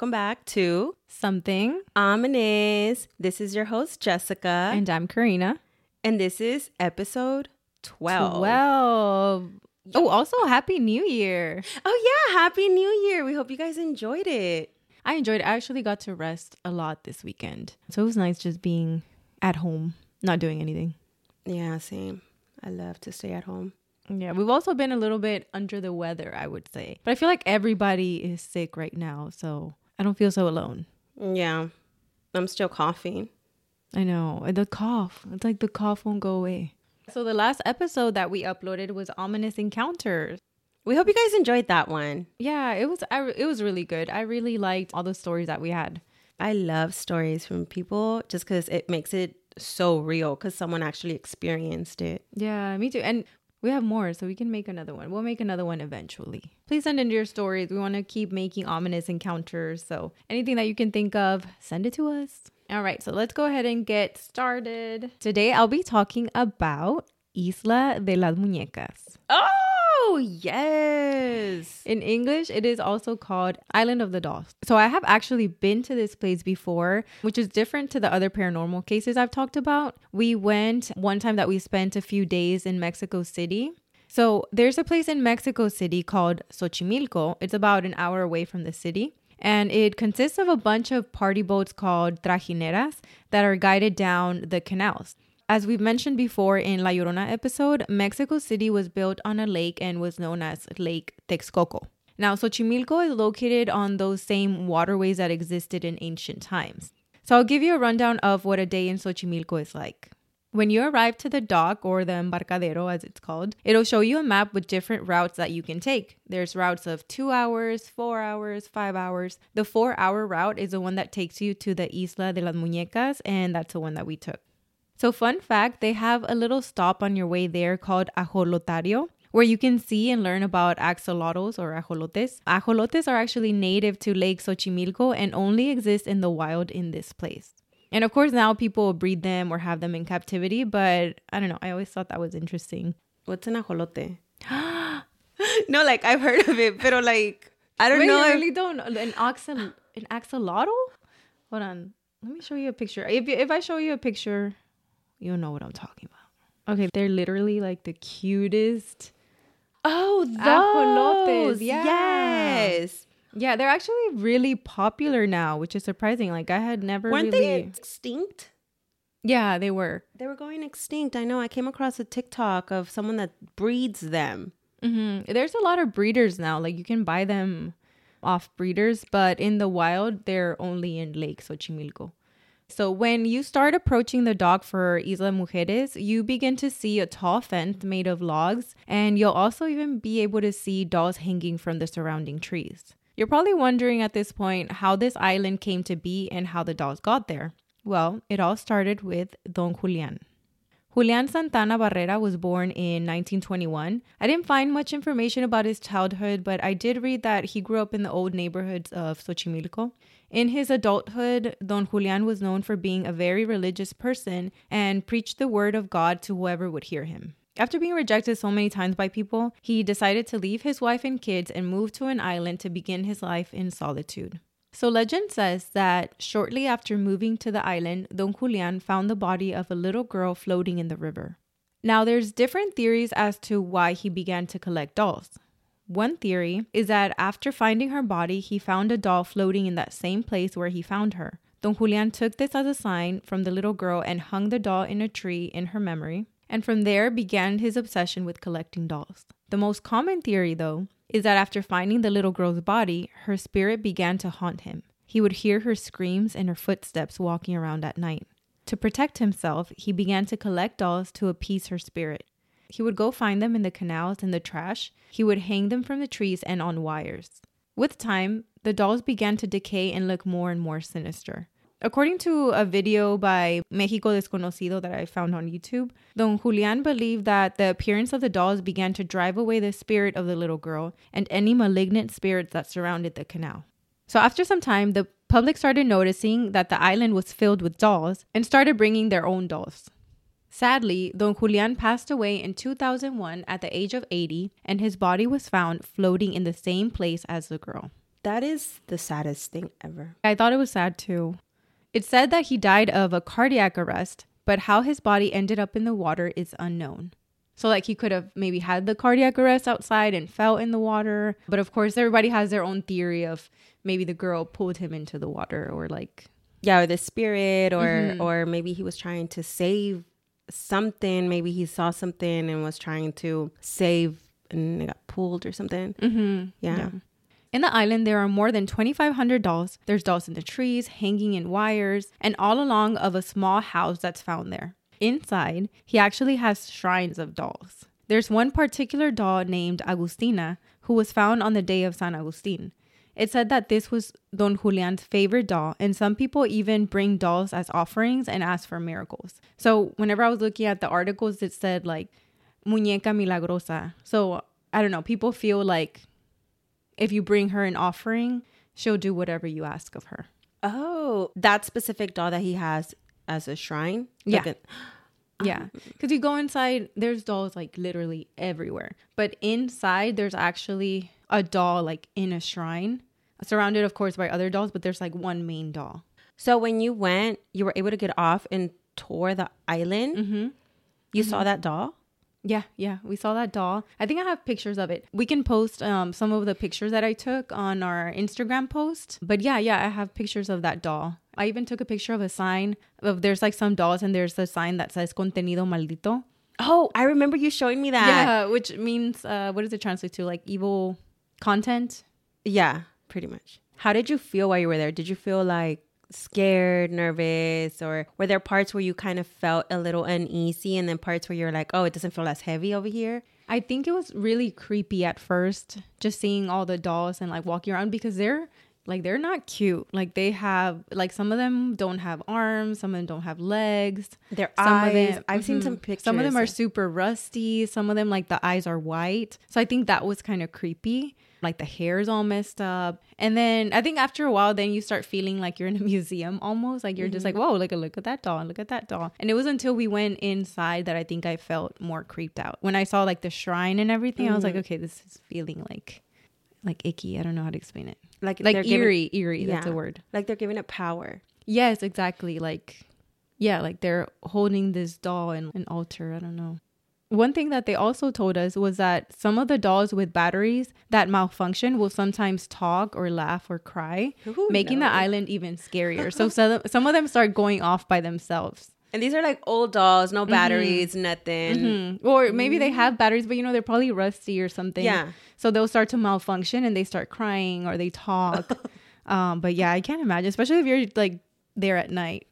Welcome back to Something. Ominous. This is your host, Jessica. And I'm Karina. And this is episode 12. 12. Oh, also Happy New Year. Oh, yeah. Happy New Year. We hope you guys enjoyed it. I enjoyed it. I actually got to rest a lot this weekend. So it was nice just being at home, not doing anything. Yeah, same. I love to stay at home. Yeah, we've also been a little bit under the weather, I would say. But I feel like everybody is sick right now, so I don't feel so alone. Yeah. I'm still coughing. I know. The cough. It's like the cough won't go away. So the last episode that we uploaded was Ominous Encounters. We hope you guys enjoyed that one. Yeah, it was I, it was really good. I really liked all the stories that we had. I love stories from people just cuz it makes it so real cuz someone actually experienced it. Yeah, me too. And we have more, so we can make another one. We'll make another one eventually. Please send in your stories. We want to keep making ominous encounters. So anything that you can think of, send it to us. All right, so let's go ahead and get started. Today I'll be talking about Isla de las Muñecas. Oh, Oh, yes. In English, it is also called Island of the Dolls. So I have actually been to this place before, which is different to the other paranormal cases I've talked about. We went one time that we spent a few days in Mexico City. So there's a place in Mexico City called Xochimilco. It's about an hour away from the city. And it consists of a bunch of party boats called trajineras that are guided down the canals. As we've mentioned before in La Llorona episode, Mexico City was built on a lake and was known as Lake Texcoco. Now, Xochimilco is located on those same waterways that existed in ancient times. So I'll give you a rundown of what a day in Xochimilco is like. When you arrive to the dock or the embarcadero, as it's called, it'll show you a map with different routes that you can take. There's routes of two hours, four hours, five hours. The four hour route is the one that takes you to the Isla de las Muñecas, and that's the one that we took. So, fun fact they have a little stop on your way there called Ajolotario, where you can see and learn about axolotls or ajolotes. Ajolotes are actually native to Lake Xochimilco and only exist in the wild in this place. And of course, now people breed them or have them in captivity, but I don't know. I always thought that was interesting. What's an ajolote? no, like I've heard of it, but like I don't Wait, know. I really don't. An axol, an axolotl? Hold on. Let me show you a picture. If if I show you a picture, you'll know what I'm talking about. Okay, they're literally like the cutest. Oh, those. Ajolotes, yeah. Yes. Yeah, they're actually really popular now, which is surprising. Like I had never Weren't really. they extinct? Yeah, they were. They were going extinct. I know. I came across a TikTok of someone that breeds them. hmm There's a lot of breeders now. Like you can buy them off breeders, but in the wild, they're only in Lake Xochimilco. So when you start approaching the dock for Isla Mujeres, you begin to see a tall fence made of logs, and you'll also even be able to see dolls hanging from the surrounding trees. You're probably wondering at this point how this island came to be and how the dolls got there. Well, it all started with Don Julian. Julian Santana Barrera was born in 1921. I didn't find much information about his childhood, but I did read that he grew up in the old neighborhoods of Xochimilco. In his adulthood, Don Julian was known for being a very religious person and preached the word of God to whoever would hear him. After being rejected so many times by people, he decided to leave his wife and kids and move to an island to begin his life in solitude. So legend says that shortly after moving to the island, Don Julian found the body of a little girl floating in the river. Now there's different theories as to why he began to collect dolls. One theory is that after finding her body, he found a doll floating in that same place where he found her. Don Julian took this as a sign from the little girl and hung the doll in a tree in her memory, and from there began his obsession with collecting dolls. The most common theory, though, is that after finding the little girl's body, her spirit began to haunt him. He would hear her screams and her footsteps walking around at night. To protect himself, he began to collect dolls to appease her spirit. He would go find them in the canals and the trash. He would hang them from the trees and on wires. With time, the dolls began to decay and look more and more sinister. According to a video by Mexico Desconocido that I found on YouTube, Don Julian believed that the appearance of the dolls began to drive away the spirit of the little girl and any malignant spirits that surrounded the canal. So, after some time, the public started noticing that the island was filled with dolls and started bringing their own dolls. Sadly, Don Julian passed away in 2001 at the age of 80, and his body was found floating in the same place as the girl. That is the saddest thing ever. I thought it was sad too. It said that he died of a cardiac arrest, but how his body ended up in the water is unknown. So, like, he could have maybe had the cardiac arrest outside and fell in the water. But of course, everybody has their own theory of maybe the girl pulled him into the water or like. Yeah, or the spirit, or mm-hmm. or maybe he was trying to save something. Maybe he saw something and was trying to save, and it got pulled or something. Mm-hmm. Yeah. In the island, there are more than 2,500 dolls. There's dolls in the trees, hanging in wires, and all along of a small house that's found there. Inside, he actually has shrines of dolls. There's one particular doll named Agustina who was found on the day of San Agustin. It said that this was Don Julian's favorite doll, and some people even bring dolls as offerings and ask for miracles. So, whenever I was looking at the articles, it said like Muñeca Milagrosa. So, I don't know, people feel like if you bring her an offering, she'll do whatever you ask of her. Oh, that specific doll that he has as a shrine. Yeah. Like Yeah. Um, because you go inside, there's dolls like literally everywhere. But inside, there's actually a doll like in a shrine, surrounded, of course, by other dolls, but there's like one main doll. So when you went, you were able to get off and tour the island. Mm-hmm. You saw that doll. Yeah, yeah, we saw that doll. I think I have pictures of it. We can post um, some of the pictures that I took on our Instagram post. But yeah, yeah, I have pictures of that doll. I even took a picture of a sign of there's like some dolls and there's a sign that says contenido maldito. Oh, I remember you showing me that. Yeah, which means uh, what does it translate to? Like evil content. Yeah, pretty much. How did you feel while you were there? Did you feel like scared, nervous, or were there parts where you kind of felt a little uneasy and then parts where you're like, oh, it doesn't feel as heavy over here? I think it was really creepy at first, just seeing all the dolls and like walking around because they're like they're not cute. Like they have like some of them don't have arms, some of them don't have legs. Their Some eyes. of them, I've seen mhm. some pictures. Some of them are super rusty. Some of them like the eyes are white. So I think that was kind of creepy. Like the hair is all messed up. And then I think after a while, then you start feeling like you're in a museum almost. Like you're just like, mm-hmm. whoa, like look at that doll, look at that doll. And it was until we went inside that I think I felt more creeped out. When I saw like the shrine and everything, I was like, mm. okay, this is feeling like like icky. I don't know how to explain it. like Like they're giving- eerie, eerie. That's Yeah. a word. like they're giving it power. Yes, exactly. Like, yeah, like they're holding this doll in an altar. I don't know. One thing that they also told us was that some of the dolls with batteries that malfunction will sometimes talk or laugh or cry, Who making the island even scarier. so some, some of them start going off by themselves. And these are like old dolls, no batteries, nothing. Mhm. Or maybe they have batteries, but you know, they're probably rusty or something. Yeah. So they'll start to malfunction and they start crying or they talk. um, but yeah, I can't imagine, especially if you're like there at night.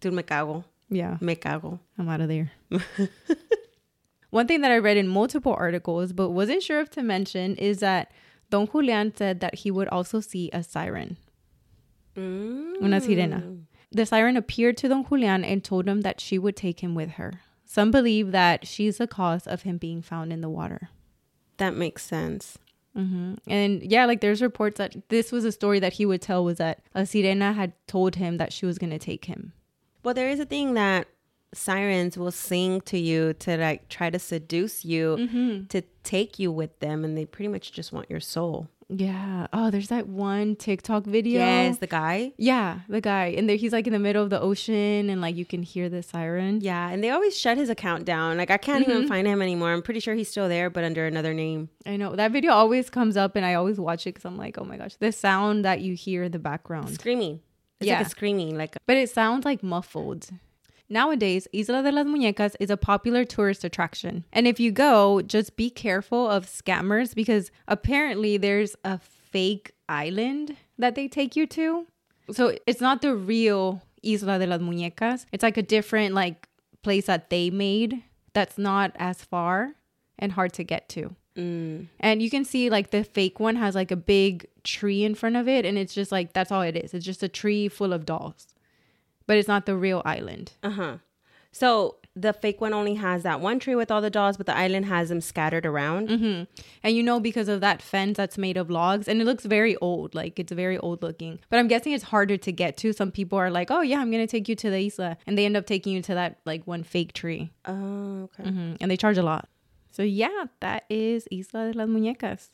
Dude, me cago. Yeah. Me cago. I'm out of there. One thing that I read in multiple articles, but wasn't sure if to mention, is that Don Julian said that he would also see a siren, Mm. una sirena. The siren appeared to Don Julian and told him that she would take him with her. Some believe that she's the cause of him being found in the water. That makes sense. hmm And yeah, like there's reports that this was a story that he would tell was that a sirena had told him that she was going to take him. Well, there is a thing that sirens will sing to you to like try to seduce you Mm-hmm. to take you with them, and they pretty much just want your soul. Yeah. Oh, there's that one TikTok video. Yes, the guy. Yeah, the guy. And there, he's like in the middle of the ocean and like you can hear the siren. Yeah, and they always shut his account down. Like I can't even find him anymore. I'm pretty sure he's still there, but under another name. I know. That video always comes up and I always watch it because I'm like, oh my gosh, the sound that you hear in the background. Screaming. It's Yeah. like a screaming. Like But it sounds like muffled. Nowadays, Isla de las Muñecas is a popular tourist attraction. And if you go, just be careful of scammers because apparently there's a fake island that they take you to. So it's not the real Isla de las Muñecas. It's like a different like place that they made that's not as far and hard to get to. mm, And you can see like the fake one has like a big tree in front of it, and it's just like that's all it is. It's just a tree full of dolls, but it's not the real island. uh huh. So the fake one only has that one tree with all the dolls, but the island has them scattered around. hmm And you know because of that fence that's made of logs, and it looks very old, like it's very old looking. But I'm guessing it's harder to get to. Some people are like, "Oh yeah, I'm gonna take you to the isla," and they end up taking you to that like one fake tree, Oh, okay. hmm and they charge a lot. So yeah, that is Isla de las Muñecas.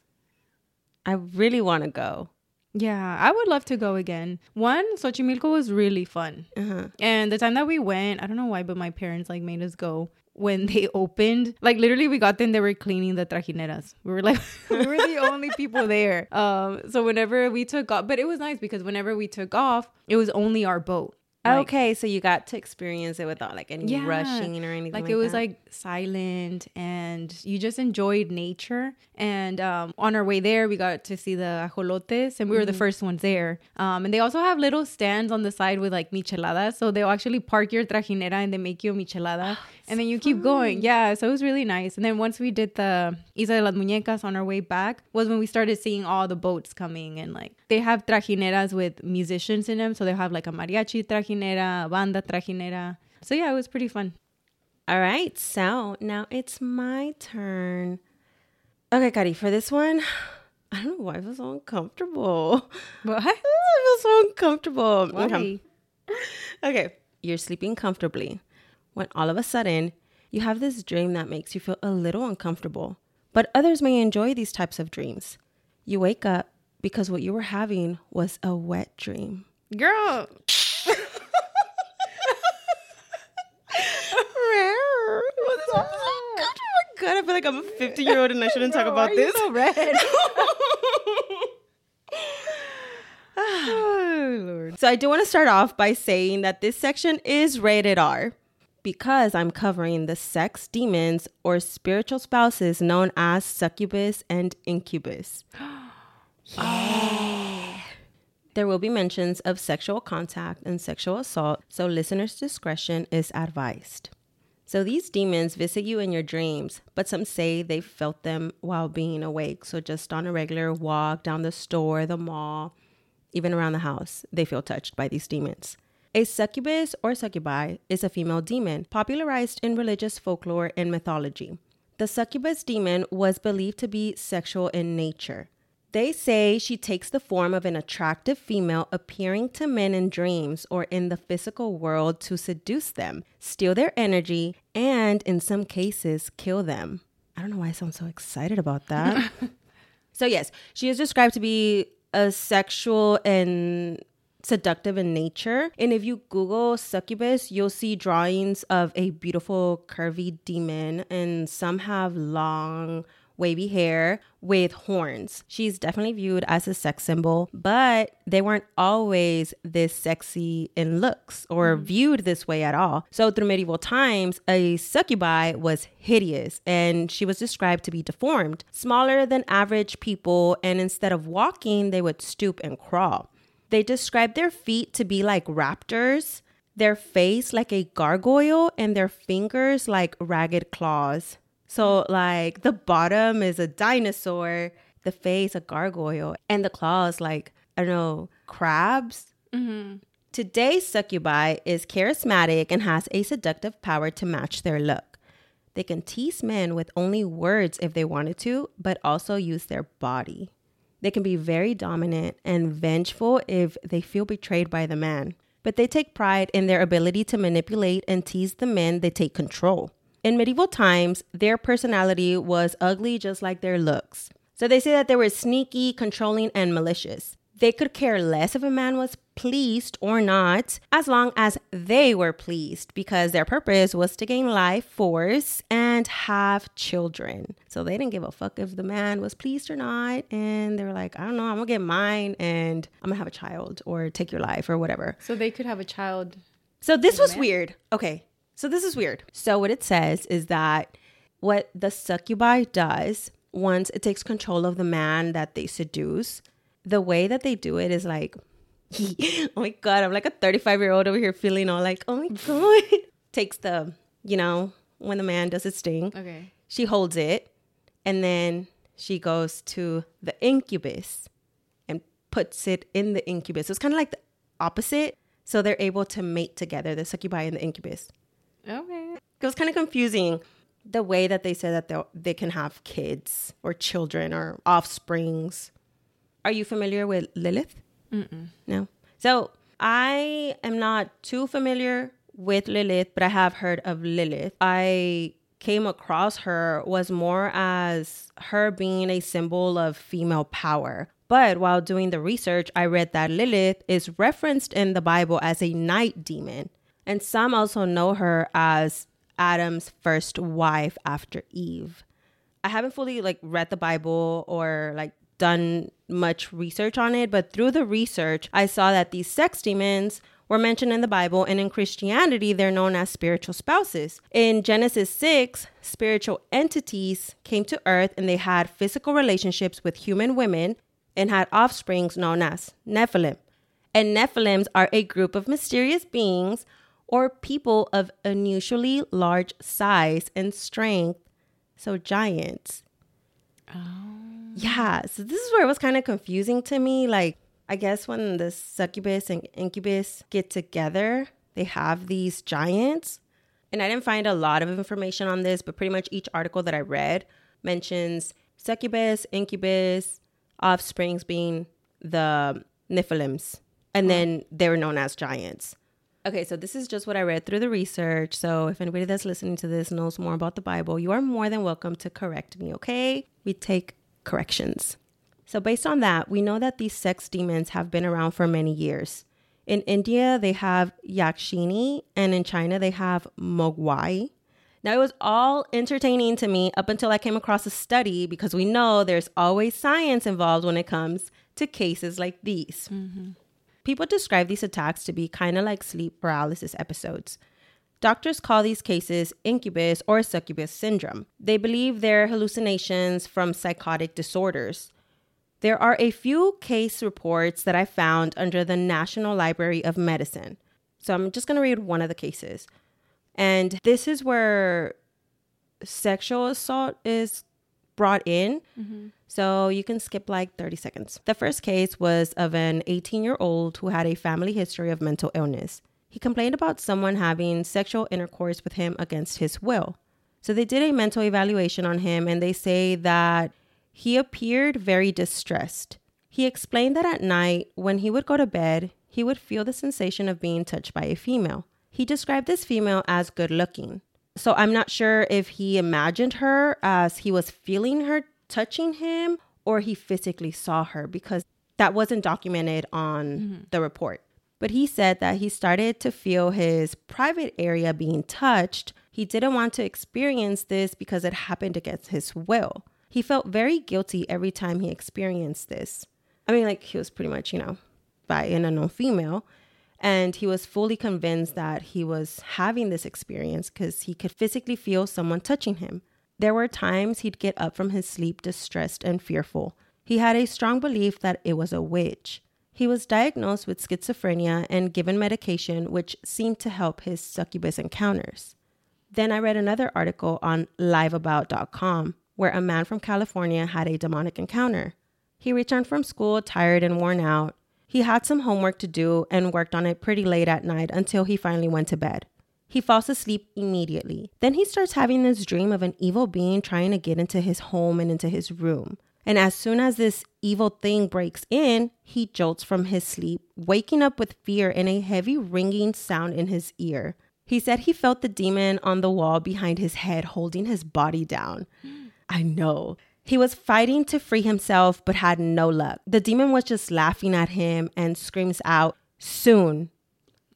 I really want to go. Yeah, I would love to go again. One, Xochimilco was really fun. Uh-huh. And the time that we went, I don't know why, but my parents like made us go when they opened. Like literally we got there and they were cleaning the trajineras. We were like we were the only people there. Um so whenever we took off, but it was nice because whenever we took off, it was only our boat. Like, okay, so you got to experience it without like any Yeah. rushing or anything. like, Like, it was that. like silent and you just enjoyed nature and um, on our way there we got to see the ajolotes and we were the first ones there um, and they also have little stands on the side with like micheladas so they'll actually park your trajinera and they make you a michelada and then you keep going yeah so it was really nice and then once we did the Isla de las Muñecas on our way back was when we started seeing all the boats coming and like they have trajineras with musicians in them so they have like a mariachi trajinera a banda trajinera so yeah it was pretty fun All right, so now it's my turn. Okay, Kari, for this one, I don't know why I feel so uncomfortable. What? I feel so uncomfortable. Why? Okay. okay, you're sleeping comfortably when all of a sudden you have this dream that makes you feel a little uncomfortable. But others may enjoy these types of dreams. You wake up because what you were having was a wet dream. Girl. Rare. Well, this one was uncomfortable. Oh my God, I feel like I'm a 50 year old and I shouldn't talk about this. so red? oh, Lord. So I do want to start off by saying that this section is rated R because I'm covering the sex demons or spiritual spouses known as succubus and incubus. yeah. There will be mentions of sexual contact and sexual assault, so listeners' discretion is advised. So these demons visit you in your dreams, but some say they felt them while being awake. So just on a regular walk down the store, the mall, even around the house, they feel touched by these demons. A succubus or succubi is a female demon popularized in religious folklore and mythology. The succubus demon was believed to be sexual in nature. They say she takes the form of an attractive female appearing to men in dreams or in the physical world to seduce them, steal their energy, and in some cases, kill them. I don't know why I sound so excited about that. So yes, she is described to be a sexual and seductive in nature. And if you Google succubus, you'll see drawings of a beautiful curvy demon, and some have long wavy hair with horns. She's definitely viewed as a sex symbol, but they weren't always this sexy in looks or mm-hmm. viewed this way at all. So through medieval times, a succubi was hideous and she was described to be deformed, smaller than average people, and instead of walking, they would stoop and crawl. They described their feet to be like raptors, their face like a gargoyle, and their fingers like ragged claws. So, like, the bottom is a dinosaur, the face a gargoyle, and the claws like, I don't know, crabs. Mm-hmm. Today's succubi is charismatic and has a seductive power to match their look. They can tease men with only words if they wanted to, but also use their body. They can be very dominant and vengeful if they feel betrayed by the man, but they take pride in their ability to manipulate and tease the men they take control. In medieval times, their personality was ugly just like their looks. So they say that they were sneaky, controlling, and malicious. They could care less if a man was pleased or not, as long as they were pleased, because their purpose was to gain life force and have children. So they didn't give a fuck if the man was pleased or not. And they were like, I don't know, I'm gonna get mine and I'm gonna have a child or take your life or whatever. So they could have a child. So this was weird. Okay. So this is weird. So what it says is that what the succubi does once it takes control of the man that they seduce, the way that they do it is like, oh my god, I'm like a 35 year old over here feeling all like, oh my god. Takes the, you know, when the man does his thing, Okay. she holds it, and then she goes to the incubus and puts it in the incubus. So it's kind of like the opposite. So they're able to mate together, the succubi and the incubus. Okay. It was kind of confusing the way that they said that they they can have kids or children or offsprings. Are you familiar with Lilith? No. So I am not too familiar with Lilith, but I have heard of Lilith. I came across her was more as her being a symbol of female power. But while doing the research, I read that Lilith is referenced in the Bible as a night demon. And some also know her as Adam's first wife after Eve. I haven't fully like read the Bible or like done much research on it, but through the research, I saw that these sex demons were mentioned in the Bible, and in Christianity, they're known as spiritual spouses. In Genesis 6, spiritual entities came to earth and they had physical relationships with human women and had offsprings known as Nephilim. And Nephilims are a group of mysterious beings or people of unusually large size and strength, so giants. Oh. Yeah, so this is where it was kind of confusing to me. Like, I guess when the succubus and incubus get together, they have these giants. And I didn't find a lot of information on this, but pretty much each article that I read mentions succubus, incubus, offsprings being the Nephilims. And then they were known as giants. Okay, so this is just what I read through the research. So if anybody that's listening to this knows more about the Bible, you are more than welcome to correct me, okay? We take corrections. So, based on that, we know that these sex demons have been around for many years. In India, they have Yakshini, and in China, they have Mogwai. Now, it was all entertaining to me up until I came across a study because we know there's always science involved when it comes to cases like these. Mm-hmm. People describe these attacks to be kind of like sleep paralysis episodes. Doctors call these cases incubus or succubus syndrome. They believe they're hallucinations from psychotic disorders. There are a few case reports that I found under the National Library of Medicine. So I'm just going to read one of the cases. And this is where sexual assault is brought in. Mm-hmm. So you can skip like 30 seconds. The first case was of an 18 year old who had a family history of mental illness. He complained about someone having sexual intercourse with him against his will. So they did a mental evaluation on him and they say that he appeared very distressed. He explained that at night, when he would go to bed, he would feel the sensation of being touched by a female. He described this female as good looking. So I'm not sure if he imagined her as he was feeling her touching him or he physically saw her because that wasn't documented on mm-hmm. the report. But he said that he started to feel his private area being touched. He didn't want to experience this because it happened against his will. He felt very guilty every time he experienced this. I mean, like, he was pretty much, you know, by an unknown female. And he was fully convinced that he was having this experience because he could physically feel someone touching him. There were times he'd get up from his sleep distressed and fearful. He had a strong belief that it was a witch. He was diagnosed with schizophrenia and given medication, which seemed to help his succubus encounters. Then I read another article on liveabout.com where a man from California had a demonic encounter. He returned from school tired and worn out. He had some homework to do and worked on it pretty late at night until he finally went to bed. He falls asleep immediately. Then he starts having this dream of an evil being trying to get into his home and into his room. And as soon as this evil thing breaks in, he jolts from his sleep, waking up with fear and a heavy ringing sound in his ear. He said he felt the demon on the wall behind his head holding his body down. I know. He was fighting to free himself, but had no luck. The demon was just laughing at him and screams out, Soon.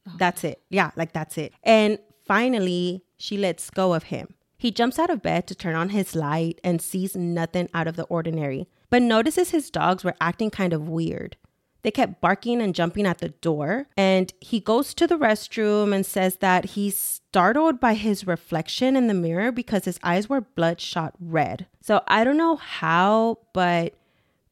Oh. That's it. Yeah, like that's it. And finally, she lets go of him. He jumps out of bed to turn on his light and sees nothing out of the ordinary, but notices his dogs were acting kind of weird. They kept barking and jumping at the door. And he goes to the restroom and says that he's startled by his reflection in the mirror because his eyes were bloodshot red. So I don't know how, but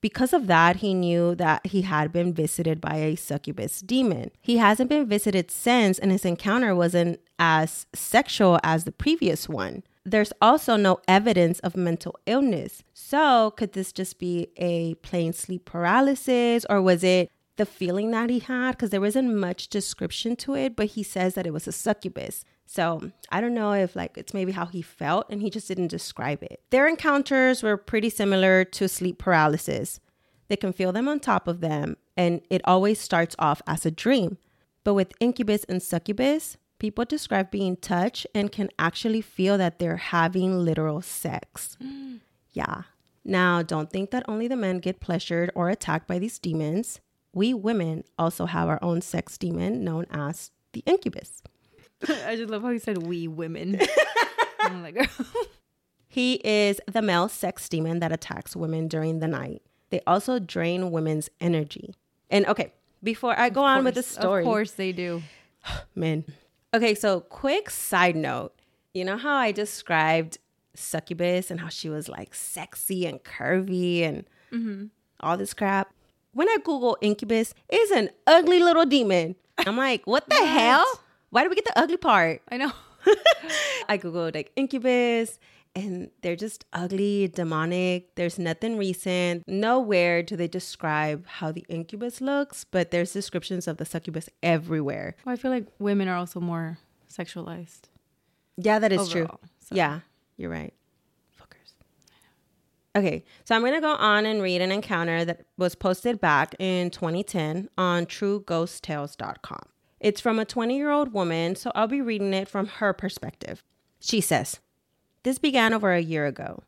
because of that, he knew that he had been visited by a succubus demon. He hasn't been visited since, and his encounter wasn't as sexual as the previous one. There's also no evidence of mental illness. So, could this just be a plain sleep paralysis, or was it the feeling that he had? Because there wasn't much description to it, but he says that it was a succubus. So I don't know if like it's maybe how he felt and he just didn't describe it. Their encounters were pretty similar to sleep paralysis. They can feel them on top of them, and it always starts off as a dream. But with incubus and succubus, people describe being touched and can actually feel that they're having literal sex. Mm. Yeah. Now, don't think that only the men get pleasured or attacked by these demons. We women also have our own sex demon known as the incubus. I just love how he said we women. I'm like, He is the male sex demon that attacks women during the night. They also drain women's energy. And okay, before I go on with the story, Of course they do. men. Okay, so quick side note. You know how I described succubus and how she was like sexy and curvy and mm-hmm. all this crap? When I Google incubus, it's an ugly little demon. I'm like, what the hell? Why do we get the ugly part? I know. I Googled like incubus and they're just ugly, demonic. There's nothing recent. Nowhere do they describe how the incubus looks, but there's descriptions of the succubus everywhere. Well, I feel like women are also more sexualized. Yeah, that is true. So. Yeah, you're right. Fuckers. Okay, so I'm going to go on and read an encounter that was posted back in 2010 on trueghosttales.com. It's from a 20 year old woman, so I'll be reading it from her perspective. She says, This began over a year ago.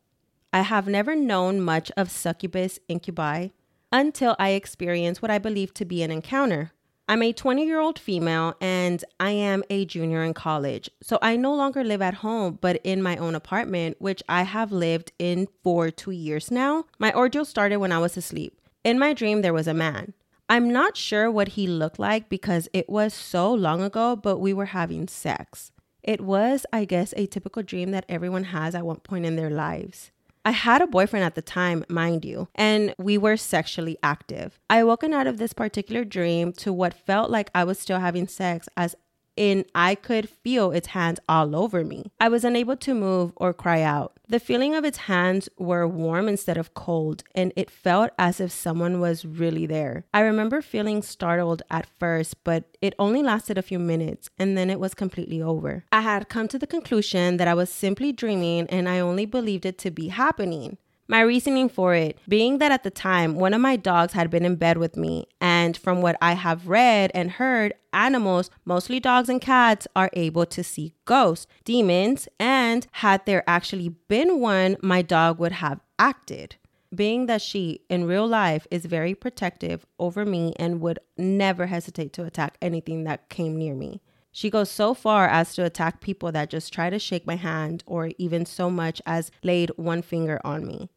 I have never known much of succubus incubi until I experienced what I believe to be an encounter. I'm a 20 year old female and I am a junior in college. So I no longer live at home, but in my own apartment, which I have lived in for two years now. My ordeal started when I was asleep. In my dream, there was a man. I'm not sure what he looked like because it was so long ago, but we were having sex. It was, I guess, a typical dream that everyone has at one point in their lives. I had a boyfriend at the time, mind you, and we were sexually active. I woken out of this particular dream to what felt like I was still having sex, as in I could feel its hands all over me. I was unable to move or cry out. The feeling of its hands were warm instead of cold, and it felt as if someone was really there. I remember feeling startled at first, but it only lasted a few minutes and then it was completely over. I had come to the conclusion that I was simply dreaming and I only believed it to be happening. My reasoning for it being that at the time, one of my dogs had been in bed with me, and from what I have read and heard, animals, mostly dogs and cats, are able to see ghosts, demons, and had there actually been one, my dog would have acted. Being that she, in real life, is very protective over me and would never hesitate to attack anything that came near me. She goes so far as to attack people that just try to shake my hand or even so much as laid one finger on me.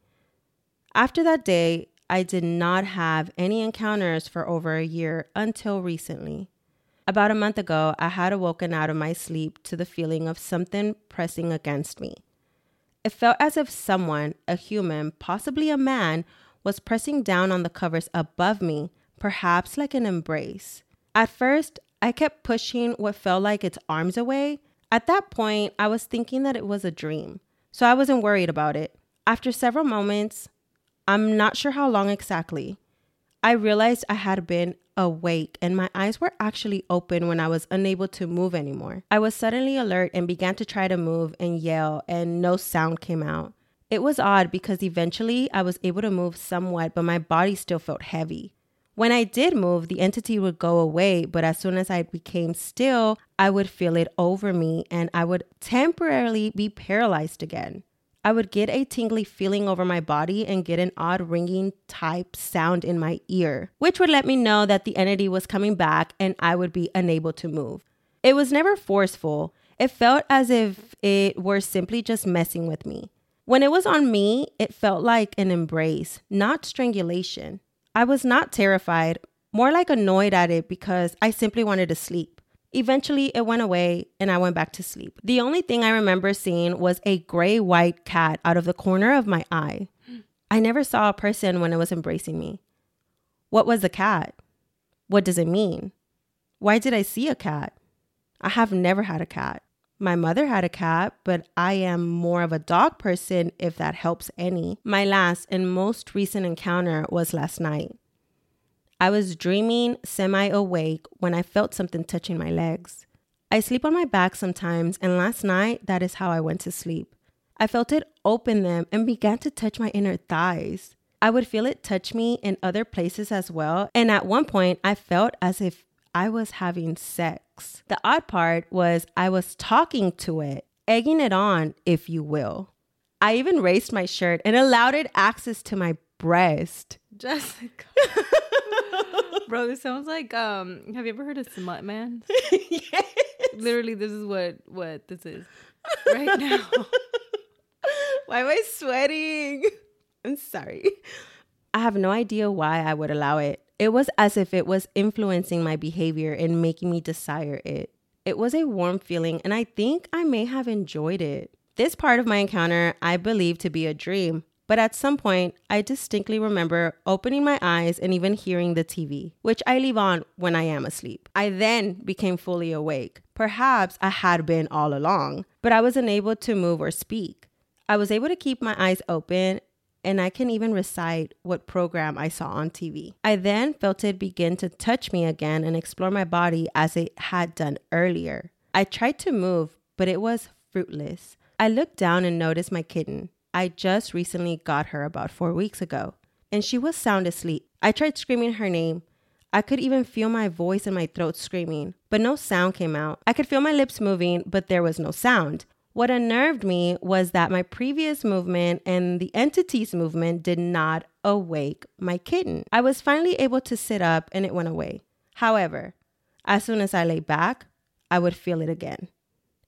After that day, I did not have any encounters for over a year until recently. About a month ago, I had awoken out of my sleep to the feeling of something pressing against me. It felt as if someone, a human, possibly a man, was pressing down on the covers above me, perhaps like an embrace. At first, I kept pushing what felt like its arms away. At that point, I was thinking that it was a dream, so I wasn't worried about it. After several moments, I'm not sure how long exactly, I realized I had been awake and my eyes were actually open when I was unable to move anymore. I was suddenly alert and began to try to move and yell, and no sound came out. It was odd because eventually I was able to move somewhat, but my body still felt heavy. When I did move, the entity would go away, but as soon as I became still, I would feel it over me and I would temporarily be paralyzed again. I would get a tingly feeling over my body and get an odd ringing type sound in my ear, which would let me know that the entity was coming back and I would be unable to move. It was never forceful. It felt as if it were simply just messing with me. When it was on me, it felt like an embrace, not strangulation. I was not terrified, more like annoyed at it because I simply wanted to sleep. Eventually, it went away and I went back to sleep. The only thing I remember seeing was a gray white cat out of the corner of my eye. I never saw a person when it was embracing me. What was the cat? What does it mean? Why did I see a cat? I have never had a cat. My mother had a cat, but I am more of a dog person if that helps any. My last and most recent encounter was last night. I was dreaming semi awake when I felt something touching my legs. I sleep on my back sometimes, and last night that is how I went to sleep. I felt it open them and began to touch my inner thighs. I would feel it touch me in other places as well, and at one point I felt as if I was having sex. The odd part was I was talking to it, egging it on, if you will. I even raised my shirt and allowed it access to my breast. Jessica. Bro, this sounds like um have you ever heard of Smut Man? yes. Literally this is what what this is right now. Why am I sweating? I'm sorry. I have no idea why I would allow it. It was as if it was influencing my behavior and making me desire it. It was a warm feeling, and I think I may have enjoyed it. This part of my encounter I believe to be a dream, but at some point, I distinctly remember opening my eyes and even hearing the TV, which I leave on when I am asleep. I then became fully awake. Perhaps I had been all along, but I was unable to move or speak. I was able to keep my eyes open and I can even recite what program I saw on TV. I then felt it begin to touch me again and explore my body as it had done earlier. I tried to move, but it was fruitless. I looked down and noticed my kitten. I just recently got her about four weeks ago, and she was sound asleep. I tried screaming her name. I could even feel my voice in my throat screaming, but no sound came out. I could feel my lips moving, but there was no sound. What unnerved me was that my previous movement and the entity's movement did not awake my kitten. I was finally able to sit up and it went away. However, as soon as I lay back, I would feel it again.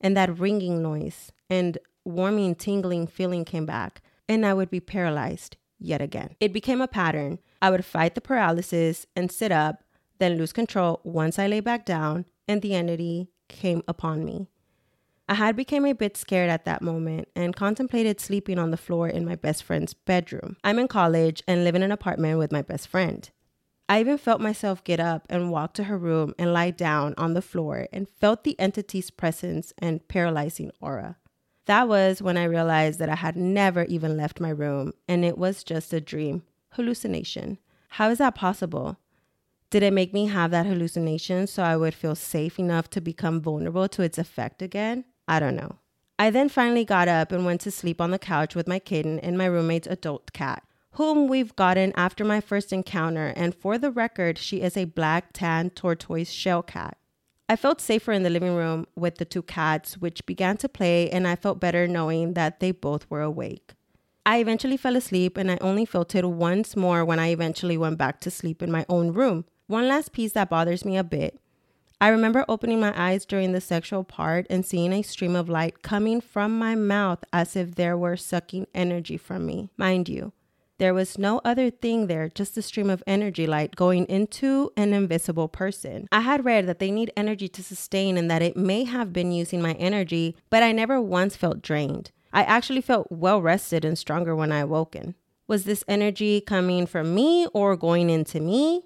And that ringing noise and warming, tingling feeling came back, and I would be paralyzed yet again. It became a pattern. I would fight the paralysis and sit up, then lose control once I lay back down, and the entity came upon me. I had become a bit scared at that moment and contemplated sleeping on the floor in my best friend's bedroom. I'm in college and live in an apartment with my best friend. I even felt myself get up and walk to her room and lie down on the floor and felt the entity's presence and paralyzing aura. That was when I realized that I had never even left my room and it was just a dream, hallucination. How is that possible? Did it make me have that hallucination so I would feel safe enough to become vulnerable to its effect again? I don't know. I then finally got up and went to sleep on the couch with my kitten and my roommate's adult cat, whom we've gotten after my first encounter, and for the record, she is a black tan tortoise shell cat. I felt safer in the living room with the two cats, which began to play, and I felt better knowing that they both were awake. I eventually fell asleep, and I only felt it once more when I eventually went back to sleep in my own room. One last piece that bothers me a bit I remember opening my eyes during the sexual part and seeing a stream of light coming from my mouth as if there were sucking energy from me. Mind you, there was no other thing there, just a stream of energy light going into an invisible person. I had read that they need energy to sustain and that it may have been using my energy, but I never once felt drained. I actually felt well rested and stronger when I awoken. Was this energy coming from me or going into me?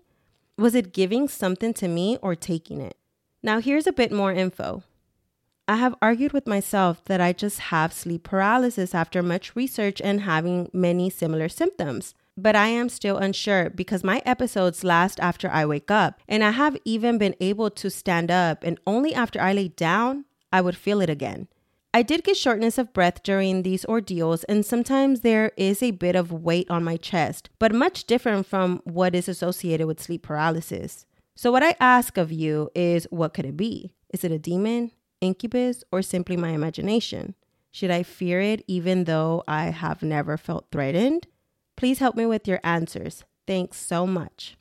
Was it giving something to me or taking it? Now, here's a bit more info. I have argued with myself that I just have sleep paralysis after much research and having many similar symptoms. But I am still unsure because my episodes last after I wake up, and I have even been able to stand up, and only after I lay down, I would feel it again. I did get shortness of breath during these ordeals, and sometimes there is a bit of weight on my chest, but much different from what is associated with sleep paralysis. So, what I ask of you is what could it be? Is it a demon, incubus, or simply my imagination? Should I fear it even though I have never felt threatened? Please help me with your answers. Thanks so much.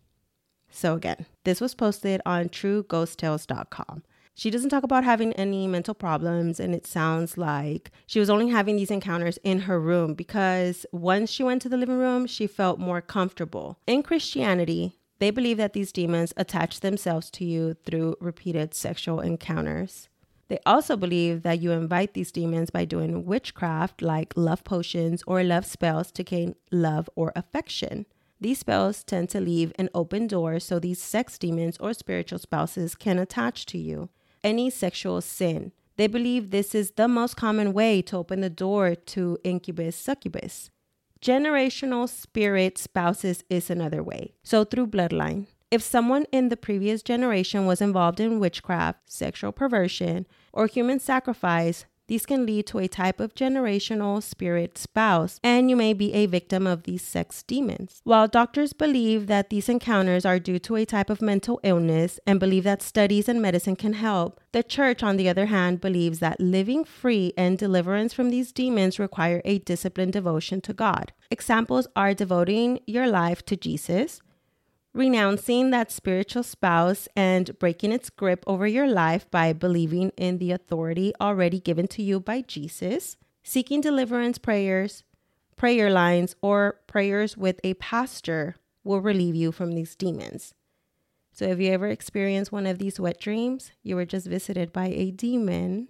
So, again, this was posted on trueghosttales.com. She doesn't talk about having any mental problems, and it sounds like she was only having these encounters in her room because once she went to the living room, she felt more comfortable. In Christianity, they believe that these demons attach themselves to you through repeated sexual encounters. They also believe that you invite these demons by doing witchcraft like love potions or love spells to gain love or affection. These spells tend to leave an open door so these sex demons or spiritual spouses can attach to you. Any sexual sin. They believe this is the most common way to open the door to incubus succubus. Generational spirit spouses is another way. So, through bloodline. If someone in the previous generation was involved in witchcraft, sexual perversion, or human sacrifice, These can lead to a type of generational spirit spouse, and you may be a victim of these sex demons. While doctors believe that these encounters are due to a type of mental illness and believe that studies and medicine can help, the church, on the other hand, believes that living free and deliverance from these demons require a disciplined devotion to God. Examples are devoting your life to Jesus, renouncing that spiritual spouse and breaking its grip over your life by believing in the authority already given to you by Jesus, seeking deliverance prayers, prayer lines, or prayers with a pastor will relieve you from these demons. So, if you ever experience one of these wet dreams, you were just visited by a demon.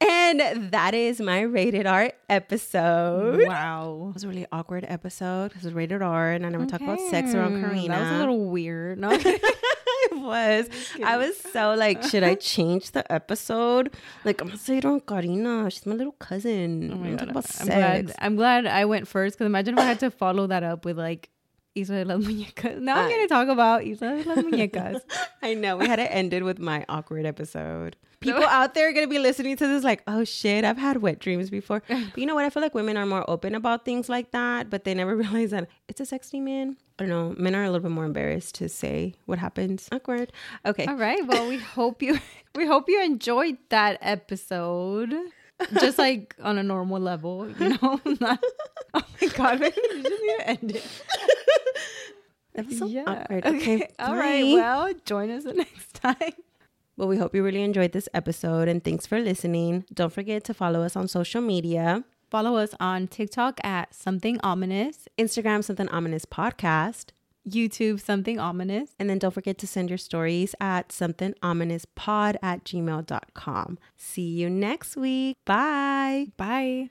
and that is my rated R episode. Wow. It was a really awkward episode because it was rated R and I never talk about sex around Karina. That was a little weird. No, it was. I was so like, should I change the episode? Like, I'm gonna say it on Karina. She's my little cousin. Oh my I'm God. talk about I'm sex. glad. I'm glad I went first because imagine if I had to follow that up with like Isla de las Muñecas. Now I'm going to talk about Isla de las Muñecas. I know. We had to end it ended with my awkward episode. People out there are gonna be listening to this like, oh shit, I've had wet dreams before. But you know what? I feel like women are more open about things like that, but they never realize that it's a sex demon. I don't know. Men are a little bit more embarrassed to say what happens. Awkward. Okay. All right. Well, we hope you we hope you enjoyed that episode. Just like on a normal level, you know. Not, oh my god, maybe we just need to end it. That was so yeah. awkward. Okay. All right. Well, join us the next time. Well, we hope you really enjoyed this episode and thanks for listening. Don't forget to follow us on social media Follow us on TikTok at something ominous, Instagram, something ominous podcast. YouTube something ominous. And then don't forget to send your stories at something ominous pod at gmail.com. See you next week. Bye. Bye.